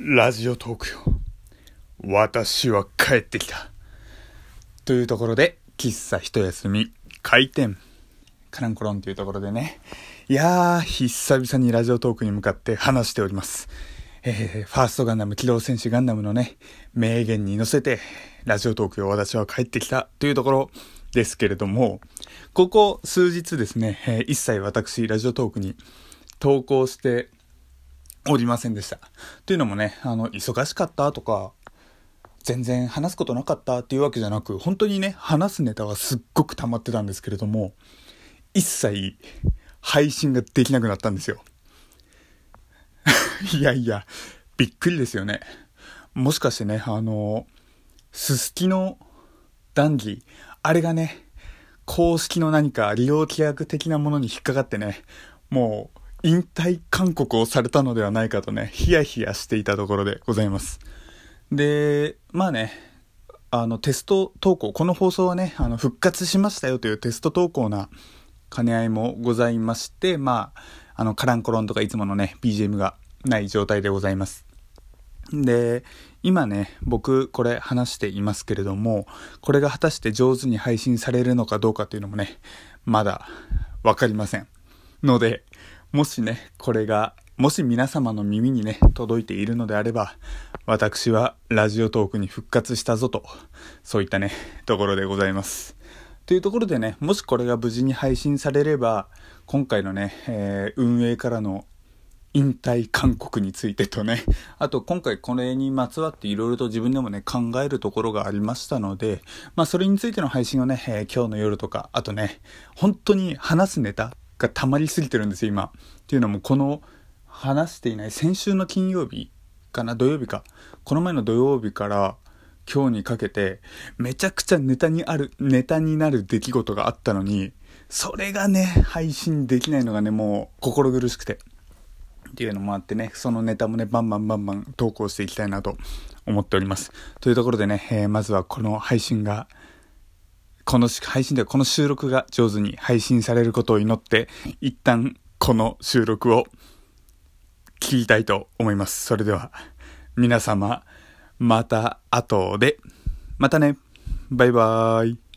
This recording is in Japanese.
ラジオトークよ。私は帰ってきた。というところで、喫茶一休み、開店。カランコロンというところでね。いやー、久々にラジオトークに向かって話しております。えー、ファーストガンダム、機動戦士ガンダムのね、名言に乗せて、ラジオトークよ、私は帰ってきたというところですけれども、ここ数日ですね、えー、一切私、ラジオトークに投稿しておりませんでした。というのもね、あの、忙しかったとか、全然話すことなかったっていうわけじゃなく、本当にね、話すネタはすっごく溜まってたんですけれども、一切配信ができなくなったんですよ。いやいや、びっくりですよね。もしかしてね、あの、すすきの談義、あれがね、公式の何か利用規約的なものに引っかかってね、もう引退勧告をされたのではないかとね、ヒヤヒヤしていたところでございます。で、まあね、あの、テスト投稿、この放送はね、あの、復活しましたよというテスト投稿な兼ね合いもございまして、まあ、あの、カランコロンとかいつものね、BGM がない状態でございます。で、今ね、僕これ話していますけれども、これが果たして上手に配信されるのかどうかというのもね、まだわかりません。ので、もしね、これが、もし皆様の耳にね、届いているのであれば、私はラジオトークに復活したぞと、そういったね、ところでございます。というところでね、もしこれが無事に配信されれば、今回のね、えー、運営からの引退勧告についてとね、あと今回これにまつわっていろいろと自分でもね、考えるところがありましたので、まあそれについての配信をね、えー、今日の夜とか、あとね、本当に話すネタ、が溜まりすぎてるんですよ、今。っていうのも、この話していない先週の金曜日かな、土曜日か。この前の土曜日から今日にかけて、めちゃくちゃネタにある、ネタになる出来事があったのに、それがね、配信できないのがね、もう心苦しくて。っていうのもあってね、そのネタもね、バンバンバンバン投稿していきたいなと思っております。というところでね、えー、まずはこの配信がこの配信ではこの収録が上手に配信されることを祈って、一旦この収録を聞きたいと思います。それでは、皆様、また後で、またね、バイバーイ。